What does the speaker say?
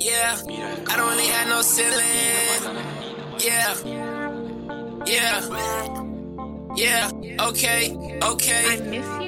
Yeah, I don't really have no ceiling. Yeah, yeah, yeah. Okay, okay. I miss you.